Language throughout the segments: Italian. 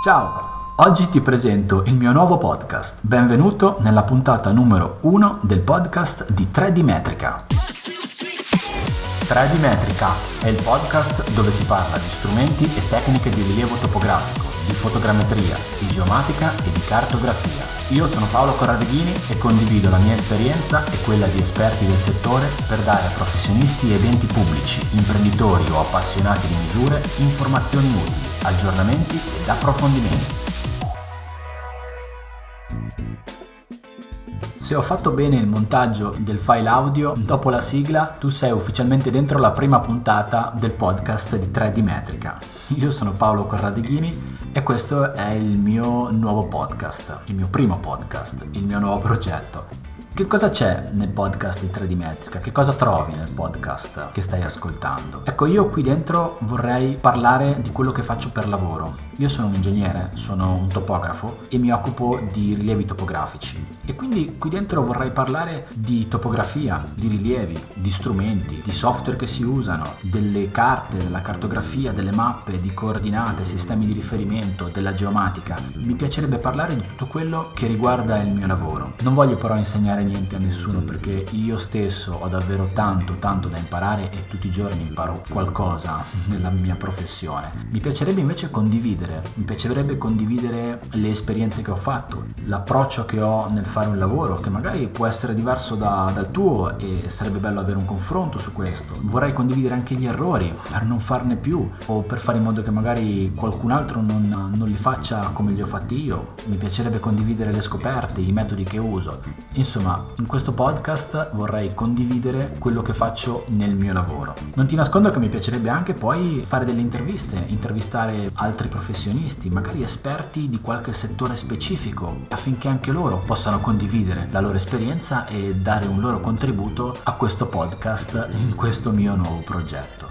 Ciao, oggi ti presento il mio nuovo podcast. Benvenuto nella puntata numero 1 del podcast di 3D Metrica. 3D Metrica è il podcast dove si parla di strumenti e tecniche di rilievo topografico, di fotogrammetria, di geomatica e di cartografia. Io sono Paolo Corradeghini e condivido la mia esperienza e quella di esperti del settore per dare a professionisti ed enti pubblici, imprenditori o appassionati di misure informazioni utili, aggiornamenti ed approfondimenti. Se ho fatto bene il montaggio del file audio, dopo la sigla tu sei ufficialmente dentro la prima puntata del podcast di 3D Metrica. Io sono Paolo Corradeghini e questo è il mio nuovo podcast, il mio primo podcast, il mio nuovo progetto. Che cosa c'è nel podcast di 3D Metrica? Che cosa trovi nel podcast che stai ascoltando? Ecco, io qui dentro vorrei parlare di quello che faccio per lavoro. Io sono un ingegnere, sono un topografo e mi occupo di rilievi topografici. E quindi qui dentro vorrei parlare di topografia, di rilievi, di strumenti, di software che si usano, delle carte, della cartografia, delle mappe, di coordinate, sistemi di riferimento, della geomatica. Mi piacerebbe parlare di tutto quello che riguarda il mio lavoro. Non voglio però insegnare niente a nessuno perché io stesso ho davvero tanto tanto da imparare e tutti i giorni imparo qualcosa nella mia professione. Mi piacerebbe invece condividere, mi piacerebbe condividere le esperienze che ho fatto, l'approccio che ho nel fare un lavoro che magari può essere diverso da, dal tuo e sarebbe bello avere un confronto su questo. Vorrei condividere anche gli errori per non farne più o per fare in modo che magari qualcun altro non, non li faccia come li ho fatti io. Mi piacerebbe condividere le scoperte, i metodi che uso. Insomma, in questo podcast vorrei condividere quello che faccio nel mio lavoro. Non ti nascondo che mi piacerebbe anche poi fare delle interviste, intervistare altri professionisti, magari esperti di qualche settore specifico, affinché anche loro possano condividere la loro esperienza e dare un loro contributo a questo podcast in questo mio nuovo progetto.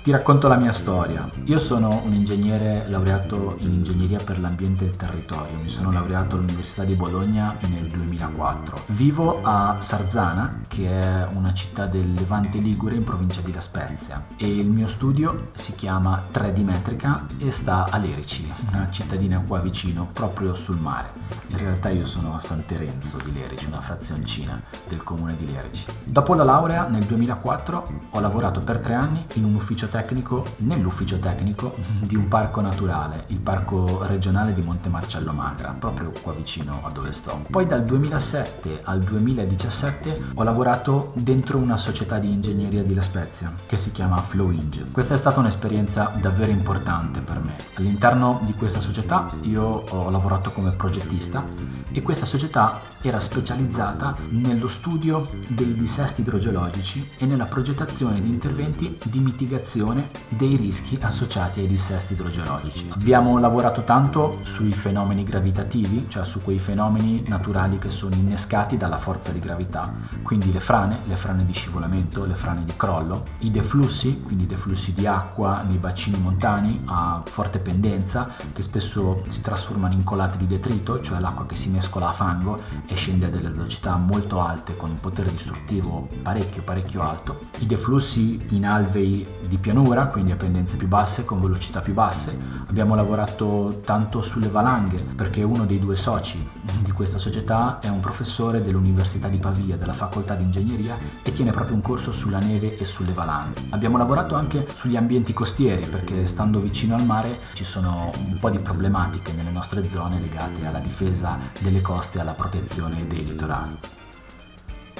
Ti racconto la mia storia. Io sono un ingegnere laureato in ingegneria per l'ambiente e il territorio. Mi sono laureato all'Università di Bologna nel 2004. Vivo a Sarzana, che è una città del Levante Ligure in provincia di La Spezia. E il mio studio si chiama 3D Metrica e sta a Lerici, una cittadina qua vicino, proprio sul mare. In realtà io sono a San Terenzo di Lerici, una frazioncina del comune di Lerici. Dopo la laurea nel 2004 ho lavorato per tre anni in un ufficio tecnico nell'ufficio tecnico di un parco naturale, il parco regionale di Monte Marcello Magra, proprio qua vicino a dove sto. Poi dal 2007 al 2017 ho lavorato dentro una società di ingegneria di La Spezia che si chiama Flowinge. Questa è stata un'esperienza davvero importante per me. All'interno di questa società io ho lavorato come progettista e questa società era specializzata nello studio dei dissesti idrogeologici e nella progettazione di interventi di mitigazione dei rischi associati ai dissesti idrogeologici. Abbiamo lavorato tanto sui fenomeni gravitativi, cioè su quei fenomeni naturali che sono innescati dalla forza di gravità, quindi le frane, le frane di scivolamento, le frane di crollo, i deflussi, quindi i deflussi di acqua nei bacini montani a forte pendenza che spesso si trasformano in colate di detrito, cioè l'acqua che si mescola a fango e scende a delle velocità molto alte con un potere distruttivo parecchio parecchio alto, i deflussi in alvei di pianura, quindi a pendenze più basse con velocità più basse. Abbiamo lavorato tanto sulle valanghe perché uno dei due soci di questa società è un professore dell'Università di Pavia, della facoltà di ingegneria e tiene proprio un corso sulla neve e sulle valanghe. Abbiamo lavorato anche sugli ambienti costieri perché stando vicino al mare ci sono un po' di problematiche nelle nostre zone legate alla difesa delle coste e alla protezione dei litorali.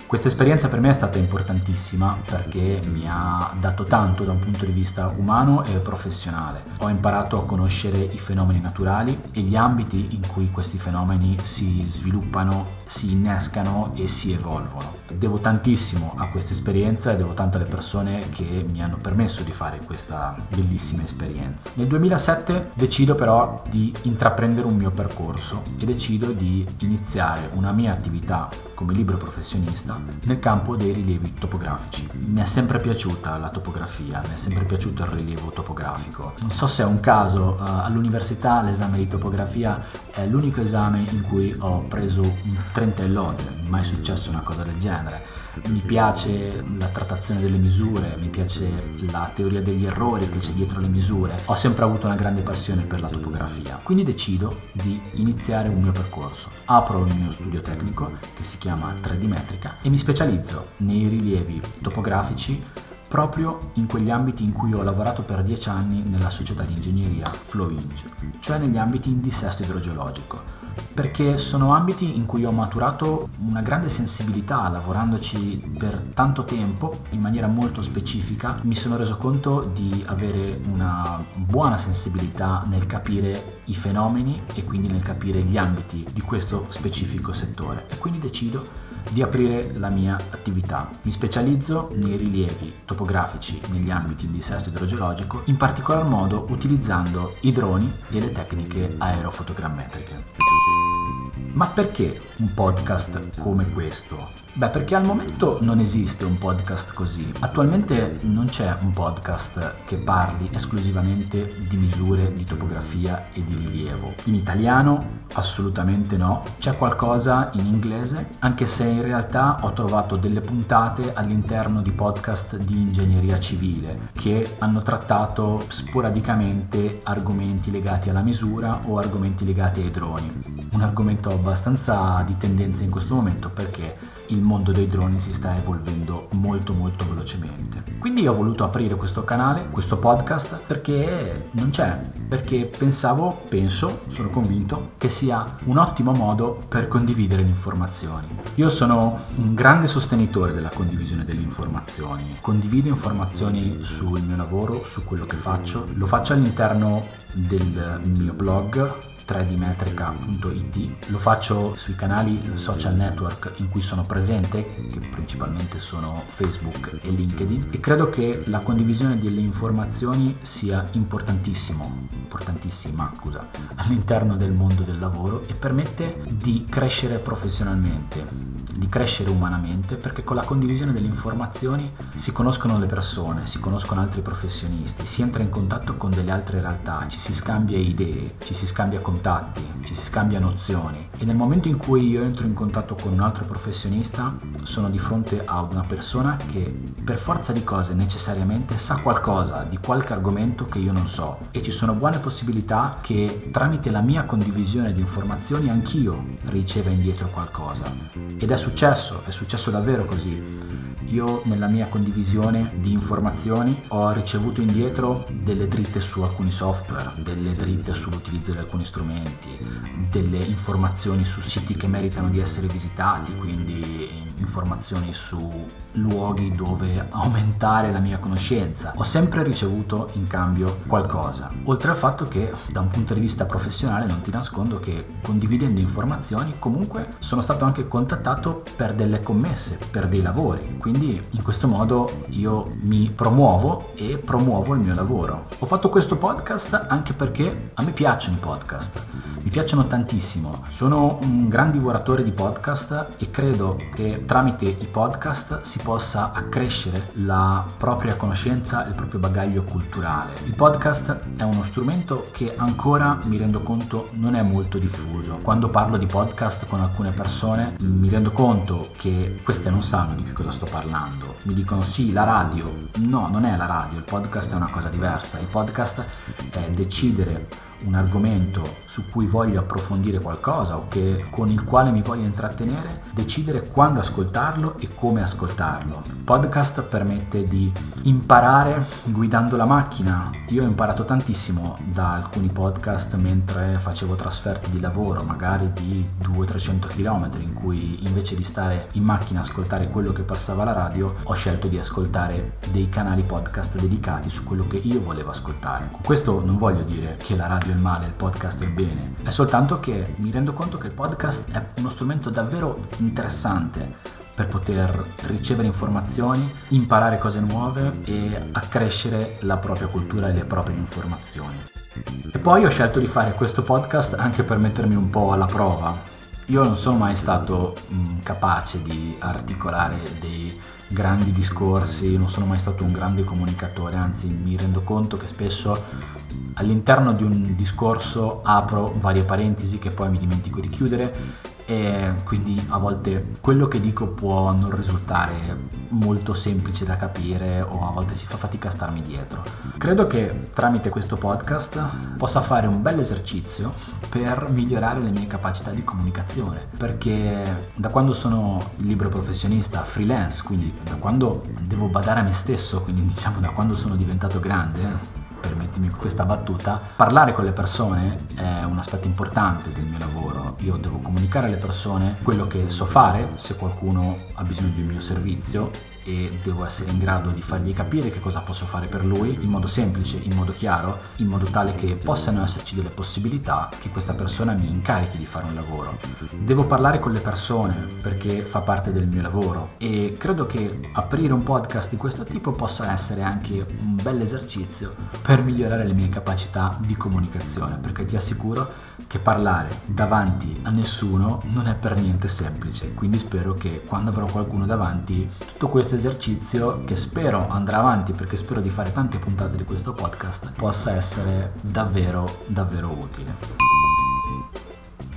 Questa esperienza per me è stata importantissima perché mi ha dato tanto da un punto di vista umano e professionale. Ho imparato a conoscere i fenomeni naturali e gli ambiti in cui questi fenomeni si sviluppano, si innescano e si evolvono. Devo tantissimo a questa esperienza e devo tanto alle persone che mi hanno permesso di fare questa bellissima esperienza. Nel 2007 decido però di intraprendere un mio percorso e decido di iniziare una mia attività come libero professionista nel campo dei rilievi topografici. Mi è sempre piaciuta la topografia, mi è sempre piaciuto il rilievo topografico. Non so se è un caso, uh, all'università l'esame di topografia è l'unico esame in cui ho preso un 30 lode, mai successo una cosa del genere mi piace la trattazione delle misure, mi piace la teoria degli errori che c'è dietro le misure, ho sempre avuto una grande passione per la topografia, quindi decido di iniziare un mio percorso. Apro il mio studio tecnico che si chiama 3D Metrica e mi specializzo nei rilievi topografici proprio in quegli ambiti in cui ho lavorato per dieci anni nella società di ingegneria Flowinge, cioè negli ambiti in dissesto idrogeologico. Perché sono ambiti in cui ho maturato una grande sensibilità lavorandoci per tanto tempo in maniera molto specifica. Mi sono reso conto di avere una buona sensibilità nel capire i fenomeni e quindi nel capire gli ambiti di questo specifico settore. E quindi decido di aprire la mia attività. Mi specializzo nei rilievi topografici negli ambiti di dissesto idrogeologico, in particolar modo utilizzando i droni e le tecniche aerofotogrammetriche. Ma perché un podcast come questo? Beh, perché al momento non esiste un podcast così. Attualmente non c'è un podcast che parli esclusivamente di misure di topografia e di rilievo. In italiano assolutamente no. C'è qualcosa in inglese, anche se in realtà ho trovato delle puntate all'interno di podcast di ingegneria civile che hanno trattato sporadicamente argomenti legati alla misura o argomenti legati ai droni. Un argomento abbastanza di tendenza in questo momento perché il mondo dei droni si sta evolvendo molto molto velocemente. Quindi ho voluto aprire questo canale, questo podcast, perché non c'è, perché pensavo, penso, sono convinto che sia un ottimo modo per condividere le informazioni. Io sono un grande sostenitore della condivisione delle informazioni, condivido informazioni sul mio lavoro, su quello che faccio, lo faccio all'interno del mio blog 3dmetrica.it lo faccio sui canali social network in cui sono presente che principalmente sono Facebook e LinkedIn e credo che la condivisione delle informazioni sia importantissima scusa all'interno del mondo del lavoro e permette di crescere professionalmente di crescere umanamente perché con la condivisione delle informazioni si conoscono le persone, si conoscono altri professionisti, si entra in contatto con delle altre realtà, ci si scambia idee, ci si scambia contatti, ci si scambia nozioni. E nel momento in cui io entro in contatto con un altro professionista sono di fronte a una persona che per forza di cose necessariamente sa qualcosa di qualche argomento che io non so. E ci sono buone possibilità che tramite la mia condivisione di informazioni anch'io riceva indietro qualcosa. Ed è successo, è successo davvero così. Io nella mia condivisione di informazioni ho ricevuto indietro delle dritte su alcuni software, delle dritte sull'utilizzo di alcuni strumenti, delle informazioni su siti che meritano di essere visitati, quindi informazioni su luoghi dove aumentare la mia conoscenza. Ho sempre ricevuto in cambio qualcosa. Oltre al fatto che da un punto di vista professionale non ti nascondo che condividendo informazioni comunque sono stato anche contattato per delle commesse, per dei lavori. Quindi in questo modo io mi promuovo e promuovo il mio lavoro. Ho fatto questo podcast anche perché a me piacciono i podcast. Mi piacciono tantissimo. Sono un gran divoratore di podcast e credo che tramite i podcast si possa accrescere la propria conoscenza e il proprio bagaglio culturale. Il podcast è uno strumento che ancora mi rendo conto non è molto diffuso. Quando parlo di podcast con alcune persone mi rendo conto che queste non sanno di che cosa sto parlando. Mi dicono sì, la radio. No, non è la radio, il podcast è una cosa diversa. Il podcast è decidere un argomento su cui voglio approfondire qualcosa o che, con il quale mi voglio intrattenere, decidere quando ascoltarlo e come ascoltarlo. Il podcast permette di imparare guidando la macchina. Io ho imparato tantissimo da alcuni podcast mentre facevo trasferte di lavoro, magari di 200-300 km, in cui invece di stare in macchina a ascoltare quello che passava alla radio, ho scelto di ascoltare dei canali podcast dedicati su quello che io volevo ascoltare. Con questo non voglio dire che la radio il male, il podcast il bene, è soltanto che mi rendo conto che il podcast è uno strumento davvero interessante per poter ricevere informazioni, imparare cose nuove e accrescere la propria cultura e le proprie informazioni. E poi ho scelto di fare questo podcast anche per mettermi un po' alla prova. Io non sono mai stato mh, mm, capace di articolare dei grandi discorsi, non sono mai stato un grande comunicatore, anzi mi rendo conto che spesso all'interno di un discorso apro varie parentesi che poi mi dimentico di chiudere e quindi a volte quello che dico può non risultare molto semplice da capire o a volte si fa fatica a starmi dietro. Credo che tramite questo podcast possa fare un bel esercizio per migliorare le mie capacità di comunicazione, perché da quando sono libero professionista, freelance, quindi da quando devo badare a me stesso, quindi diciamo da quando sono diventato grande, permettimi questa battuta, parlare con le persone è un aspetto importante del mio lavoro. Io devo comunicare alle persone quello che so fare, se qualcuno ha bisogno del mio servizio e devo essere in grado di fargli capire che cosa posso fare per lui in modo semplice, in modo chiaro, in modo tale che possano esserci delle possibilità che questa persona mi incarichi di fare un lavoro. Devo parlare con le persone perché fa parte del mio lavoro e credo che aprire un podcast di questo tipo possa essere anche un bel esercizio per migliorare le mie capacità di comunicazione perché ti assicuro che parlare davanti a nessuno non è per niente semplice, quindi spero che quando avrò qualcuno davanti tutto questo esercizio che spero andrà avanti perché spero di fare tante puntate di questo podcast possa essere davvero davvero utile.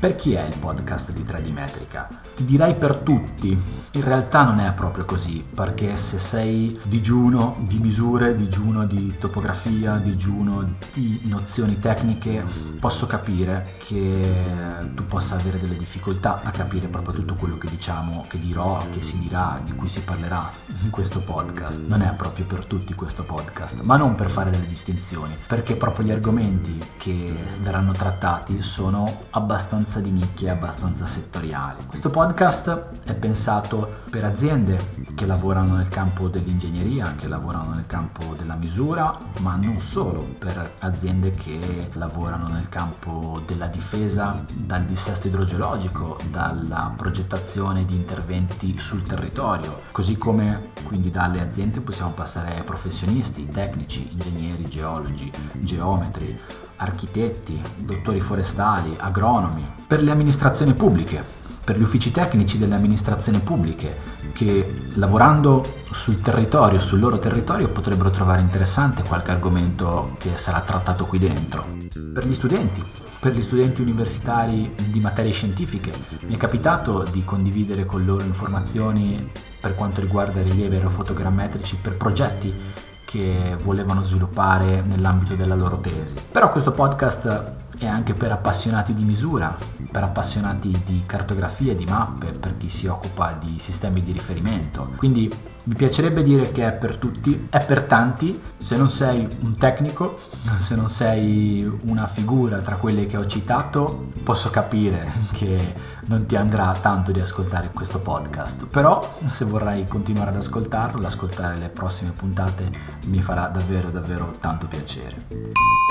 Per chi è il podcast di 3D Metrica? Ti direi per tutti. In realtà non è proprio così, perché se sei digiuno di misure, digiuno di topografia, digiuno di nozioni tecniche, posso capire che tu possa avere delle difficoltà a capire proprio tutto quello che diciamo, che dirò, che si dirà, di cui si parlerà in questo podcast. Non è proprio per tutti questo podcast, ma non per fare delle distinzioni, perché proprio gli argomenti che verranno trattati sono abbastanza abbastanza di nicchia, abbastanza settoriale. Questo podcast è pensato per aziende che lavorano nel campo dell'ingegneria, che lavorano nel campo della misura, ma non solo, per aziende che lavorano nel campo della difesa dal dissesto idrogeologico, dalla progettazione di interventi sul territorio, così come quindi dalle aziende possiamo passare ai professionisti, tecnici, ingegneri, geologi, geometri, architetti, dottori forestali, agronomi, per le amministrazioni pubbliche, per gli uffici tecnici delle amministrazioni pubbliche che lavorando sul territorio, sul loro territorio, potrebbero trovare interessante qualche argomento che sarà trattato qui dentro. Per gli studenti, per gli studenti universitari di materie scientifiche, mi è capitato di condividere con loro informazioni per quanto riguarda rilievi aerofotogrammetrici per progetti che volevano sviluppare nell'ambito della loro tesi. Però questo podcast è anche per appassionati di misura, per appassionati di cartografia, di mappe, per chi si occupa di sistemi di riferimento. Quindi mi piacerebbe dire che è per tutti, è per tanti, se non sei un tecnico, se non sei una figura tra quelle che ho citato, posso capire che non ti andrà tanto di ascoltare questo podcast, però se vorrai continuare ad ascoltarlo, ad ascoltare le prossime puntate, mi farà davvero davvero tanto piacere.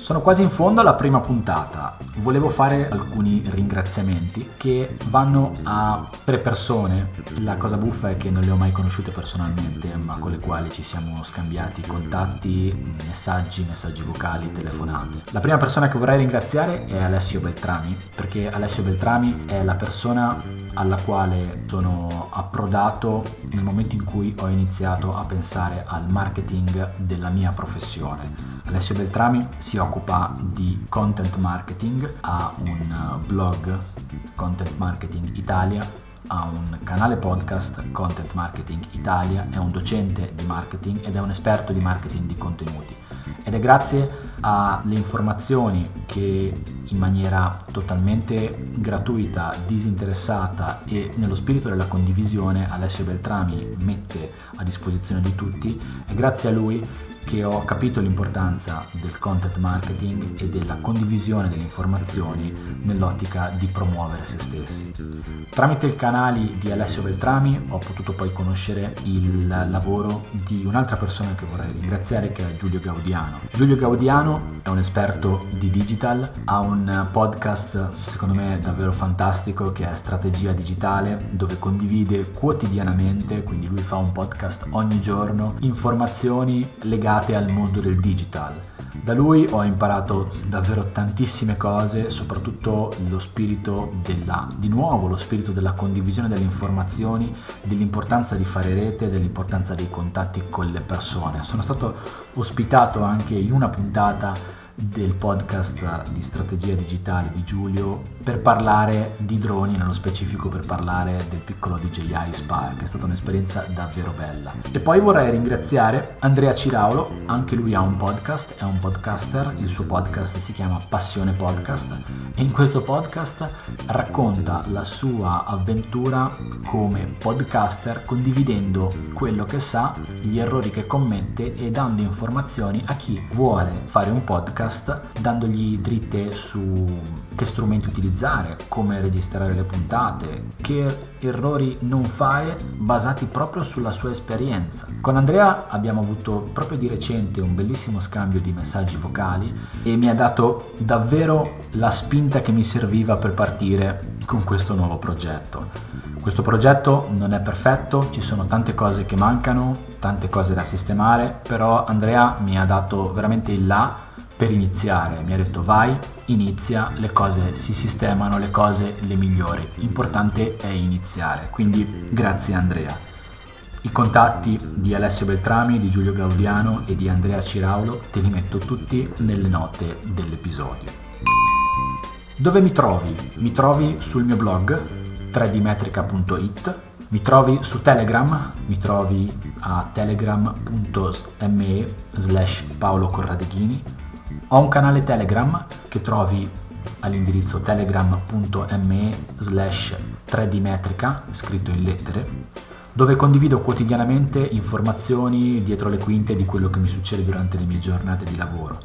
Sono quasi in fondo alla prima puntata. Volevo fare alcuni ringraziamenti che vanno a tre persone. La cosa buffa è che non le ho mai conosciute personalmente, ma con le quali ci siamo scambiati contatti, messaggi, messaggi vocali, telefonate. La prima persona che vorrei ringraziare è Alessio Beltrami, perché Alessio Beltrami è la persona alla quale sono approdato nel momento in cui ho iniziato a pensare al marketing della mia professione. Alessio Beltrami si occupa occupa di content marketing, ha un blog Content Marketing Italia, ha un canale podcast Content Marketing Italia, è un docente di marketing ed è un esperto di marketing di contenuti. Ed è grazie alle informazioni che in maniera totalmente gratuita, disinteressata e nello spirito della condivisione Alessio Beltrami mette a disposizione di tutti, è grazie a lui che ho capito l'importanza del content marketing e della condivisione delle informazioni nell'ottica di promuovere se stessi. Tramite i canali di Alessio Beltrami ho potuto poi conoscere il lavoro di un'altra persona che vorrei ringraziare che è Giulio Gaudiano. Giulio Gaudiano è un esperto di digital, ha un podcast secondo me davvero fantastico che è Strategia Digitale dove condivide quotidianamente, quindi lui fa un podcast ogni giorno, informazioni legate legate al mondo del digital. Da lui ho imparato davvero tantissime cose, soprattutto lo spirito della, di nuovo, lo spirito della condivisione delle informazioni, dell'importanza di fare rete, dell'importanza dei contatti con le persone. Sono stato ospitato anche in una puntata del podcast di strategia digitale di Giulio per parlare di droni, nello specifico per parlare del piccolo DJI Spark, è stata un'esperienza davvero bella. E poi vorrei ringraziare Andrea Ciraulo, anche lui ha un podcast, è un podcaster, il suo podcast si chiama Passione Podcast e in questo podcast racconta la sua avventura come podcaster condividendo quello che sa, gli errori che commette e dando informazioni a chi vuole fare un podcast dandogli dritte su che strumenti utilizzare, come registrare le puntate, che errori non fare basati proprio sulla sua esperienza. Con Andrea abbiamo avuto proprio di recente un bellissimo scambio di messaggi vocali e mi ha dato davvero la spinta che mi serviva per partire con questo nuovo progetto. Questo progetto non è perfetto, ci sono tante cose che mancano, tante cose da sistemare, però Andrea mi ha dato veramente il là per iniziare. Mi ha detto vai, inizia, le cose si sistemano, le cose le migliori. L'importante è iniziare. Quindi grazie Andrea. I contatti di Alessio Beltrami, di Giulio Gaudiano e di Andrea Ciraulo te li metto tutti nelle note dell'episodio. Dove mi trovi? Mi trovi sul mio blog 3dmetrica.it, mi trovi su Telegram, mi trovi a telegram.me slash Paolo Corradeghini ho un canale Telegram che trovi all'indirizzo telegram.me slash 3dmetrica, scritto in lettere, dove condivido quotidianamente informazioni dietro le quinte di quello che mi succede durante le mie giornate di lavoro.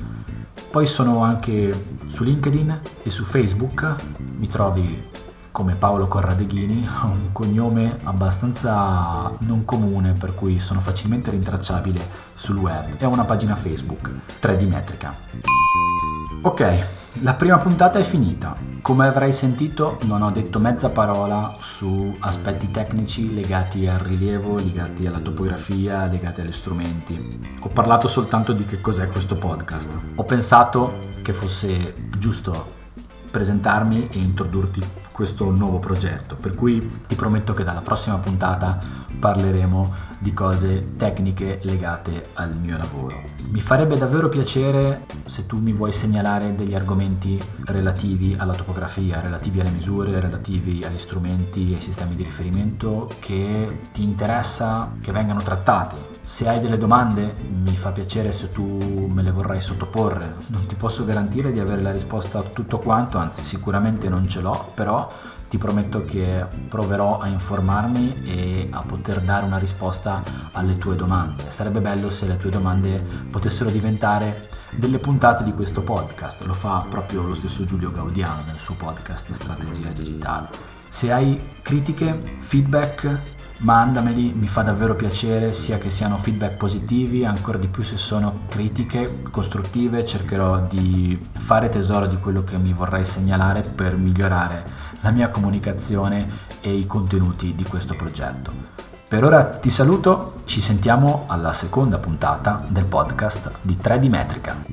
Poi sono anche su LinkedIn e su Facebook, mi trovi come Paolo Corradeghini, ho un cognome abbastanza non comune per cui sono facilmente rintracciabile sul web e ho una pagina Facebook, 3D Metrica. Ok, la prima puntata è finita. Come avrai sentito non ho detto mezza parola su aspetti tecnici legati al rilievo, legati alla topografia, legati agli strumenti. Ho parlato soltanto di che cos'è questo podcast. Ho pensato che fosse giusto presentarmi e introdurti questo nuovo progetto, per cui ti prometto che dalla prossima puntata parleremo di cose tecniche legate al mio lavoro. Mi farebbe davvero piacere se tu mi vuoi segnalare degli argomenti relativi alla topografia, relativi alle misure, relativi agli strumenti e ai sistemi di riferimento che ti interessa che vengano trattati. Se hai delle domande mi fa piacere se tu me le vorrai sottoporre. Non ti posso garantire di avere la risposta a tutto quanto, anzi sicuramente non ce l'ho, però ti prometto che proverò a informarmi e a poter dare una risposta alle tue domande. Sarebbe bello se le tue domande potessero diventare delle puntate di questo podcast, lo fa proprio lo stesso Giulio Gaudiano nel suo podcast Strategia Digitale. Se hai critiche, feedback, mandameli, mi fa davvero piacere sia che siano feedback positivi, ancora di più se sono critiche costruttive, cercherò di fare tesoro di quello che mi vorrei segnalare per migliorare la mia comunicazione e i contenuti di questo progetto. Per ora ti saluto, ci sentiamo alla seconda puntata del podcast di 3D Metrica.